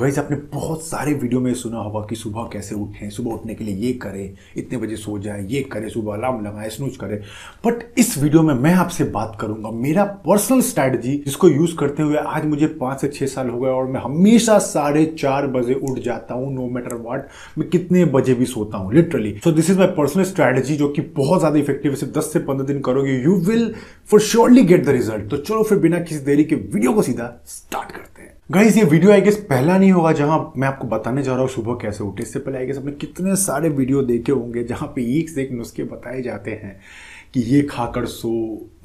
Gas आपने बहुत सारे वीडियो में सुना होगा कि सुबह कैसे उठें, सुबह उठने के लिए ये करें, इतने बजे सो जाए, ये करें, सुबह अलार्म लगाए स्नूज करें। बट इस वीडियो में मैं आपसे बात करूँगा, मेरा पर्सनल स्ट्रैटेजी जिसको यूज़ करते हुए आज मुझे पाँच से छह साल हो गए और मैं हमेशा साढ़े चार बजे उठ जाता हूँ नो मैटर वाट मैं कितने बजे भी सोता हूँ literally so this is my personal strategy जो कि बहुत ज़्यादा इफ़ेक्टिव है, सिर्फ़ दस से पंद्रह दिन करोगे you will for surely get the result तो चलो फिर बिना किसी देरी के वीडियो को सीधा स्टार्ट करते हैं। गाइस ये वीडियो आई गेस पहला नहीं होगा जहाँ मैं आपको बताने जा रहा हूँ सुबह कैसे उठे। इससे पहले आई गेस आपने कितने सारे वीडियो देखे होंगे जहाँ पे एक से एक नुस्खे बताए जाते हैं कि ये खाकर सो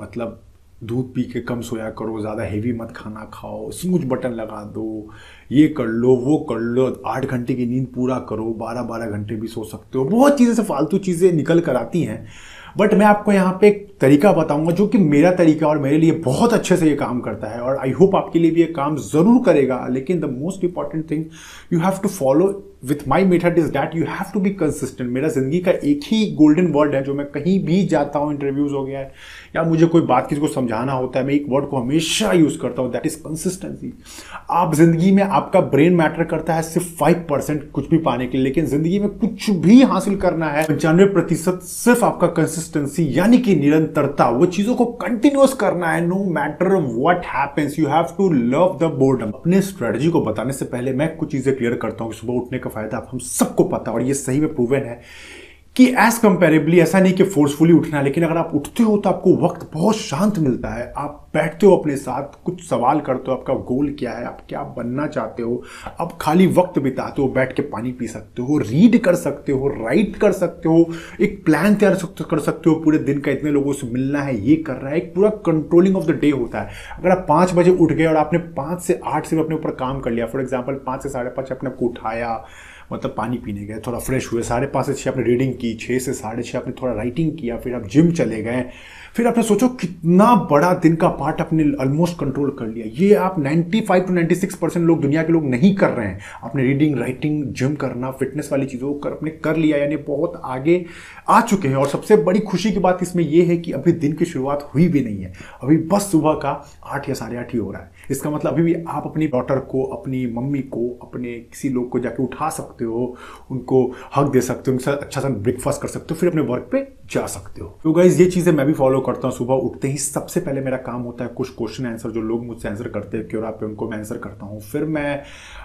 मतलब दूध पी के कम सोया करो, ज़्यादा हेवी मत खाना खाओ स्मूच बटन लगा दो, ये कर लो, वो कर लो, आठ घंटे की नींद पूरा करो बारह बारह घंटे भी सो सकते हो। बहुत चीज़ें से फालतू चीज़ें निकल कर आती हैं। बट मैं आपको यहाँ पे एक तरीका बताऊँगा जो कि मेरा तरीका और मेरे लिए बहुत अच्छे से ये काम करता है और आई होप आपके लिए भी ये काम ज़रूर करेगा। लेकिन the most important thing you have to follow with my method is that you have to be consistent मेरा ज़िंदगी का एक ही गोल्डन वर्ड है जो मैं कहीं भी जाता हूँ इंटरव्यूज़ हो गया है या मुझे कोई बात, किसी को समझाना होता है, मैं एक वर्ड को हमेशा यूज़ करता हूँ दैट इज़ कंसिस्टेंसी आप ज़िंदगी में आपका ब्रेन मैटर करता है सिर्फ़ फाइव परसेंट कुछ भी पाने के लिए, लेकिन ज़िंदगी में कुछ भी हासिल करना है, पंचानवे प्रतिशत सिर्फ़ आपका कंसिस्टेंसी यानी कि निरंतरता, वो चीज़ों को कंटिन्यूस करना है no matter what happens you have to love the boredom अपने स्ट्रेटजी को बताने से पहले मैं कुछ चीज़ें क्लियर करता हूँ, सुबह उठने का फ़ायदा हम सबको पता और ये सही में प्रूवन है। कि एज कंपेरेबली ऐसा नहीं कि फोर्सफुली उठना है, लेकिन अगर आप उठते हो तो आपको वक्त बहुत शांत मिलता है। आप बैठते हो अपने साथ, कुछ सवाल करते हो, आपका गोल क्या है, आप क्या बनना चाहते हो, आप खाली वक्त बिताते हो, बैठ के पानी पी सकते हो रीड कर सकते हो राइट कर सकते हो, एक प्लान तैयार कर सकते हो, पूरे दिन का इतने लोगों से मिलना है, ये कर रहा है, एक पूरा कंट्रोलिंग ऑफ़ द डे होता है। अगर आप पाँच बजे उठ गए और आपने पाँच से आठ से अपने ऊपर काम कर लिया फॉर एग्ज़ाम्पल पाँच से साढ़े पाँच अपने आपको उठाया मतलब पानी पीने गए, थोड़ा फ्रेश हुए, साढ़े पाँच से छः आपने रीडिंग की छः से साढ़े छः आपने थोड़ा राइटिंग किया, फिर आप जिम चले गए, फिर आपने सोचो कितना बड़ा दिन का पार्ट आपने ऑलमोस्ट कंट्रोल कर लिया। ये आप 95 टू 96 परसेंट लोग, दुनिया के लोग नहीं कर रहे हैं। आपने रीडिंग राइटिंग जिम करना फिटनेस वाली चीज़ों को अपने कर लिया, यानी बहुत आगे आ चुके हैं। और सबसे बड़ी खुशी की बात इसमें यह है कि अभी दिन की शुरुआत हुई भी नहीं है। अभी बस सुबह का आठ या साढ़े आठ ही हो रहा है। इसका मतलब अभी भी आप अपनी डॉटर को, अपनी मम्मी को, अपने किसी लोग को जाके उठा सकते हो, उनको हक दे सकते हो, उनके साथ अच्छा सा ब्रेकफास्ट कर सकते हो, फिर अपने वर्क पे जा सकते हो। तो गाइज़ ये चीज़ें मैं भी फॉलो करता हूँ। सुबह उठते ही सबसे पहले मेरा काम होता है कुछ क्वेश्चन आंसर जो लोग मुझसे आंसर करते हैं क्यों पे उनको मैं आंसर करता हूँ। फिर मैं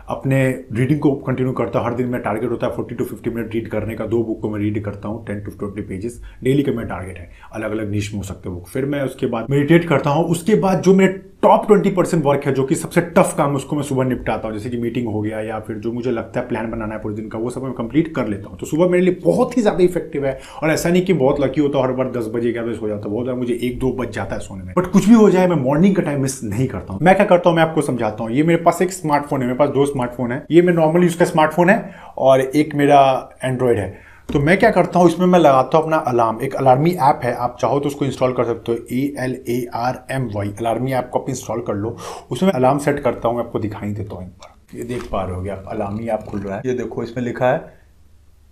अपने रीडिंग को कंटिन्यू करता हूँ। हर दिन मेरा टारगेट होता है forty to fifty minute read करने का। दो बुक को मैं रीड करता हूँ ten to twenty pages daily का मेरा टारगेट है। अलग अलग नीच में हो सकते बुक फिर मैं उसके बाद मेडिटेट करता हूँ। उसके बाद जो मेरे टॉप ट्वेंटी परसेंट वर्क है, जो कि सबसे टफ काम उसको मैं सुबह निपटाता हूँ। जैसे कि मीटिंग हो गया या फिर जो मुझे लगता है प्लान बनाना है पूरे दिन का, वो सब मैं कंप्लीट कर लेता हूँ। तो सुबह मेरे लिए बहुत ही ज़्यादा इफ़ेक्टिव है और ऐसा नहीं कि बहुत लकी होता हर बार दस बजे, ग्यारह बजे हो जाता है। बहुत बार मुझे एक दो बज जाता है सोने में। बट कुछ भी हो जाए, मैं मॉर्निंग का टाइम मिस नहीं करता हूँ। मैं क्या करता हूँ, मैं आपको समझाता हूँ। ये मेरे पास एक स्मार्टफ़ोन है, मेरे पास दो स्मार्टफ़ोन है। ये मैं नॉर्मली उसका स्मार्टफ़ोन है और एक मेरा एंड्रॉयड है। तो मैं क्या करता हूँ, इसमें मैं लगाता हूँ अपना अलार्म एक अलार्मी ऐप है, आप चाहो तो उसको इंस्टॉल कर सकते हो। A L A R M Y Alarmy app को आप इंस्टॉल कर लो। उसमें मैं अलार्म सेट करता हूँ आपको दिखाई देता हूँ एक बार। ये देख पा रहे हो आप अलार्मी ऐप खुल रहा है। ये देखो, इसमें लिखा है,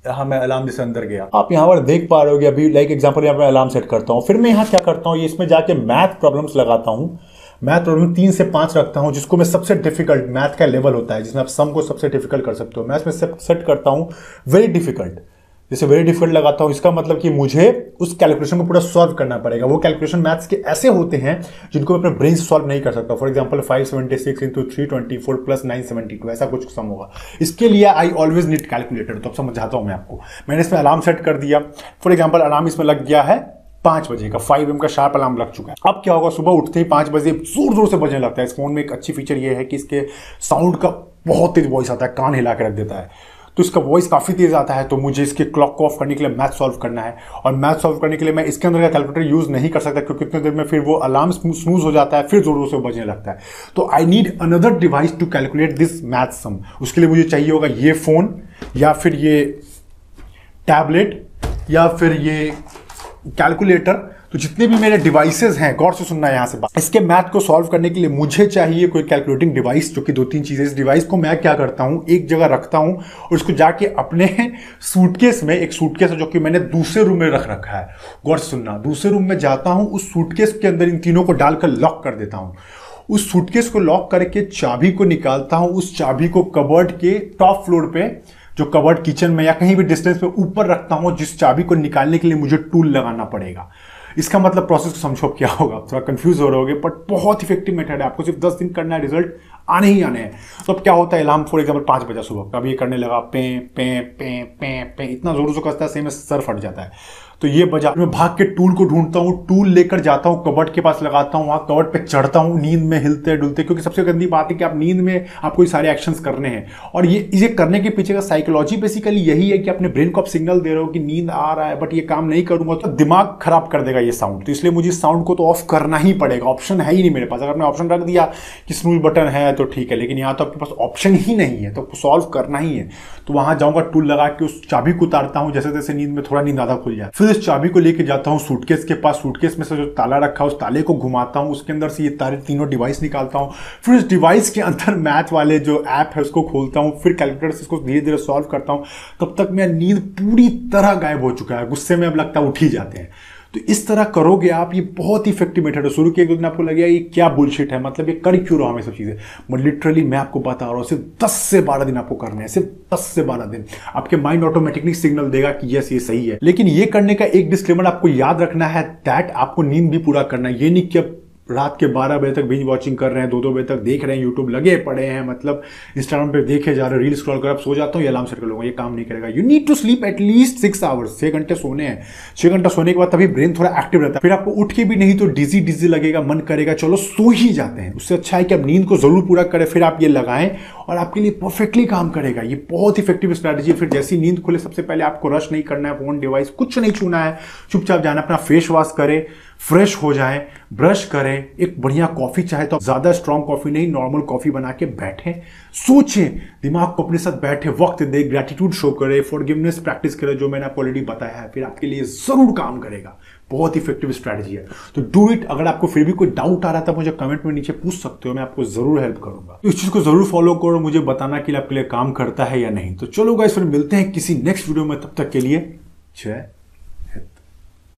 यहाँ मैं अलार्म जैसे अंदर गया। आप यहाँ पर देख पा रहे हो अभी लाइक एग्ज़ाम्पल यहाँ पर अलार्म सेट करता हूँ। फिर मैं यहाँ क्या करता हूँ इसमें जाके मैथ प्रॉब्लम्स लगाता हूँ। मैथ प्रॉब्लम तीन से पाँच रखता हूँ, जिसको मैं सबसे डिफ़िकल्ट मैथ का लेवल होता है, जिसमें आप सम को सबसे डिफ़िकल्ट कर सकते हो। मैं इसमें सेट करता हूँ वेरी डिफ़िकल्ट जैसे वेरी डिफ़िकल्ट लगाता हूँ, इसका मतलब कि मुझे उस कैलकुलेशन को पूरा सॉल्व करना पड़ेगा। वो कैलकुलेशन मैथ्स के ऐसे होते हैं जिनको मैं अपने ब्रेन सॉल्व नहीं कर सकता। For example five seventy six into three twenty four plus nine seventy two ऐसा कुछ सम होगा। इसके लिए आई ऑलवेज नीड कैलकुलेटर तो अब समझाता हूँ मैं आपको। मैंने इसमें अलार्म सेट कर दिया। फॉर एग्ज़ाम्पल अलार्म इसमें लग गया है पाँच बजे का। फाइव एम का शार्प अलार्म लग चुका है। अब क्या होगा? सुबह उठते ही पाँच बजे ज़ोर ज़ोर से बजने लगता है। इस फ़ोन में एक अच्छी फीचर ये है कि इसके साउंड का बहुत तेज वॉइस आता है। कान हिला के रख देता है। तो इसका वॉइस काफ़ी तेज़ आता है तो मुझे इसके क्लॉक को ऑफ़ करने के लिए मैथ सॉल्व करना है। और मैथ सॉल्व करने के लिए मैं इसके अंदर का कैलकुलेटर यूज़ नहीं कर सकता, क्योंकि कितने देर में फिर वो अलार्म स्नूज हो जाता है, फिर जोरों से बजने लगता है। तो I need another device to calculate this math sum उसके लिए मुझे चाहिए होगा ये फ़ोन या फिर ये टैबलेट या फिर ये कैलकुलेटर तो जितने भी मेरे डिवाइसेज हैं, गौर से सुनना यहाँ से बात। इसके मैथ को सॉल्व करने के लिए मुझे चाहिए कोई कैलकुलेटिंग डिवाइस जो कि दो तीन चीज़ें इस डिवाइस को मैं क्या करता हूँ, एक जगह रखता हूँ और उसको जाके अपने सूटकेस में, एक सूटकेस जो कि मैंने दूसरे रूम में रख रखा है। गौर से सुनना, दूसरे रूम में जाता हूँ, उस सूटकेस के अंदर इन तीनों को डालकर लॉक कर देता हूँ। उस सूटकेस को लॉक करके चाबी को निकालता हूँ, उस चाबी को कबर्ड के टॉप फ्लोर पे, जो कबर्ड किचन में या कहीं भी डिस्टेंस पे ऊपर रखता हूँ, जिस चाबी को निकालने के लिए मुझे टूल लगाना पड़ेगा। इसका मतलब प्रोसेस को समझो क्या होगा। आप थोड़ा कंफ्यूज हो रहे होगे बट बहुत इफ़ेक्टिव मेथड है। आपको सिर्फ़ दस दिन करना है रिज़ल्ट आने ही आने हैं। तो अब क्या होता है? अलार्म फॉर एग्ज़ाम्पल पाँच बजे सुबह। कभी ये करने लगा, पे पे पे पे पे, इतना ज़ोर से कसता है सेम सर फट जाता है। तो ये बजा। मैं भाग के टूल को ढूंढता हूँ, टूल लेकर जाता हूँ कबट के पास लगाता हूँ, वहाँ कबट पे चढ़ता हूँ, नींद में हिलते डुलते, क्योंकि सबसे गंदी बात है कि आप नींद में आपको ये सारे एक्शंस करने हैं। और ये, इसे करने के पीछे का साइकोलॉजी बेसिकली यही है कि अपने ब्रेन को आप सिग्नल दे रहे हो कि नींद आ रहा है बट ये काम नहीं करूँगा तो दिमाग खराब कर देगा ये साउंड तो इसलिए मुझे साउंड को तो ऑफ़ करना ही पड़ेगा। ऑप्शन है ही नहीं मेरे पास। अगर मैं ऑप्शन रख दिया कि स्नूज बटन है तो ठीक है, लेकिन यहाँ तो आपके पास ऑप्शन ही नहीं है तो सॉल्व करना ही है। तो वहाँ जाऊँगा, टूल लगा के उस चाबी को उतारता हूँ जैसे जैसे नींद में थोड़ा नींद आधा खुल जाए। फिर इस चाबी को लेके जाता हूँ सूटकेस के पास। सूटकेस में से जो ताला रखा है, उस ताले को घुमाता हूँ। उसके अंदर से ये तारे तीनों डिवाइस निकालता हूँ। फिर उस डिवाइस के अंदर मैथ वाले जो ऐप है, उसको खोलता हूँ। फिर कैलकुलेटर से उसको धीरे धीरे सॉल्व करता हूँ। तब तक मेरा नींद पूरी तरह गायब हो चुका है। गुस्से में अब लगता है उठ ही जाते हैं। तो इस तरह करोगे आप, ये बहुत ही इफ़ेक्टिव मेथड है। शुरू के एक दिन आपको लगे ये क्या बुलशिट है? मतलब ये कर क्यों रहा हमें सब चीज़ें? मैं लिटरली मैं आपको बता रहा हूँ, सिर्फ़ दस से बारह दिन आपको करने हैं, सिर्फ़ दस से बारह दिन। आपके माइंड ऑटोमेटिकली सिग्नल देगा कि यस ये सही है। लेकिन ये करने का एक डिस्क्लेमर आपको याद रखना है दैट आपको नींद भी पूरा करना है। ये नहीं कि रात के 12 बजे तक बिंज वॉचिंग कर रहे हैं, दो दो बजे तक देख रहे हैं यूट्यूब लगे पड़े हैं मतलब इंस्टाग्राम पे देखे जा रहे हैं रील स्क्रॉल कर सो जाता हूँ, ये अलार्म सेट कर लूँगा, ये काम नहीं करेगा। You need to sleep at least six hours छः घंटे सोने हैं। छः घंटा सोने के बाद तभी ब्रेन थोड़ा एक्टिव रहता है। फिर आपको उठ के भी नहीं तो डिजी डिजी लगेगा, मन करेगा, चलो सो ही जाते हैं। उससे अच्छा है कि आप नींद को ज़रूर पूरा करें, फिर आप ये लगाएँ और आपके लिए परफेक्टली काम करेगा। ये बहुत इफ़ेक्टिव स्ट्रैटेजी है। फिर जैसी नींद खुले, सबसे पहले आपको रश नहीं करना है फ़ोन डिवाइस कुछ नहीं छूना है। चुपचाप जाना, अपना फेस वॉश करें। फ्रेश हो जाएँ, ब्रश करें, एक बढ़िया कॉफ़ी चाहे तो ज़्यादा स्ट्रॉन्ग कॉफ़ी नहीं नॉर्मल कॉफ़ी बना के बैठे। सोचें, दिमाग को अपने साथ बैठे, वक्त दे ग्रेटिट्यूड शो करे फॉरगिवनेस प्रैक्टिस करे, जो मैंने आपको ऑलरेडी बताया है, फिर आपके लिए ज़रूर काम करेगा। बहुत इफ़ेक्टिव स्ट्रैटेजी है। तो डू इट अगर आपको फिर भी कोई डाउट आ रहा था मुझे कमेंट में नीचे पूछ सकते हो, मैं आपको ज़रूर हेल्प करूँगा। तो इस चीज़ को ज़रूर फॉलो करो, मुझे बताना कि आपके लिए काम करता है या नहीं। तो चलो गाइस फिर मिलते हैं किसी नेक्स्ट वीडियो में, तब तक के लिए जय